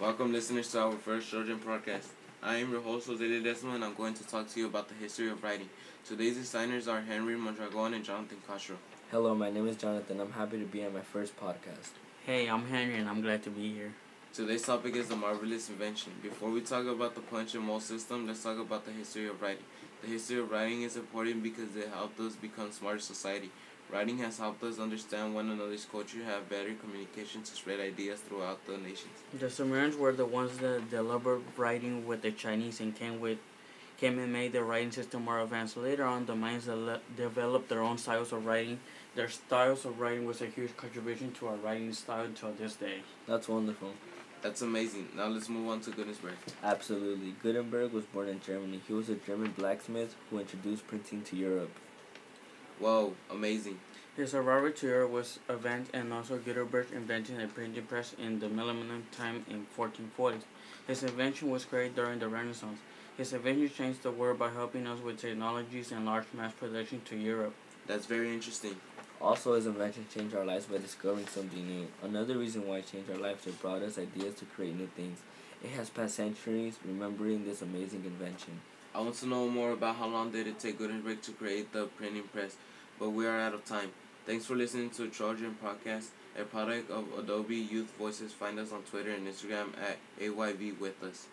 Welcome, listeners, to our first Trajan podcast. I am your host, Jose Ledesma, and I'm going to talk to you about the history of writing. Today's designers are Henry Mondragon and Jonathan Castro. Hello, my name is Jonathan. I'm happy to be on my first podcast. Hey, I'm Henry, and I'm glad to be here. Today's topic is the marvelous invention. Before we talk about the punch and mold system, let's talk about the history of writing. The history of writing is important because it helped us become smarter society. Writing has helped us understand one another's culture, have better communication to spread ideas throughout the nations. The Sumerians were the ones that developed writing with the Chinese and came with came and made the writing system more advanced. Later on, the Mayans de- developed their own styles of writing. Their styles of writing was a huge contribution to our writing style until this day. That's wonderful. That's amazing. Now let's move on to Gutenberg. Absolutely. Gutenberg was born in Germany. He was a German blacksmith who introduced printing to Europe. Whoa, amazing. His arrival to Europe was event and also Gutenberg inventing a printing press in the millennium time in 1440s. His invention was created during the Renaissance. His invention changed the world by helping us with technologies and large mass production to Europe. That's very interesting. Also, his invention changed our lives by discovering something new. Another reason why it changed our lives, it brought us ideas to create new things. It has passed centuries remembering this amazing invention. I want to know more about how long did it take Gutenberg to create the printing press, but we are out of time. Thanks for listening to Trajan Podcast, a product of Adobe Youth Voices. Find us on Twitter and Instagram at AYV with us.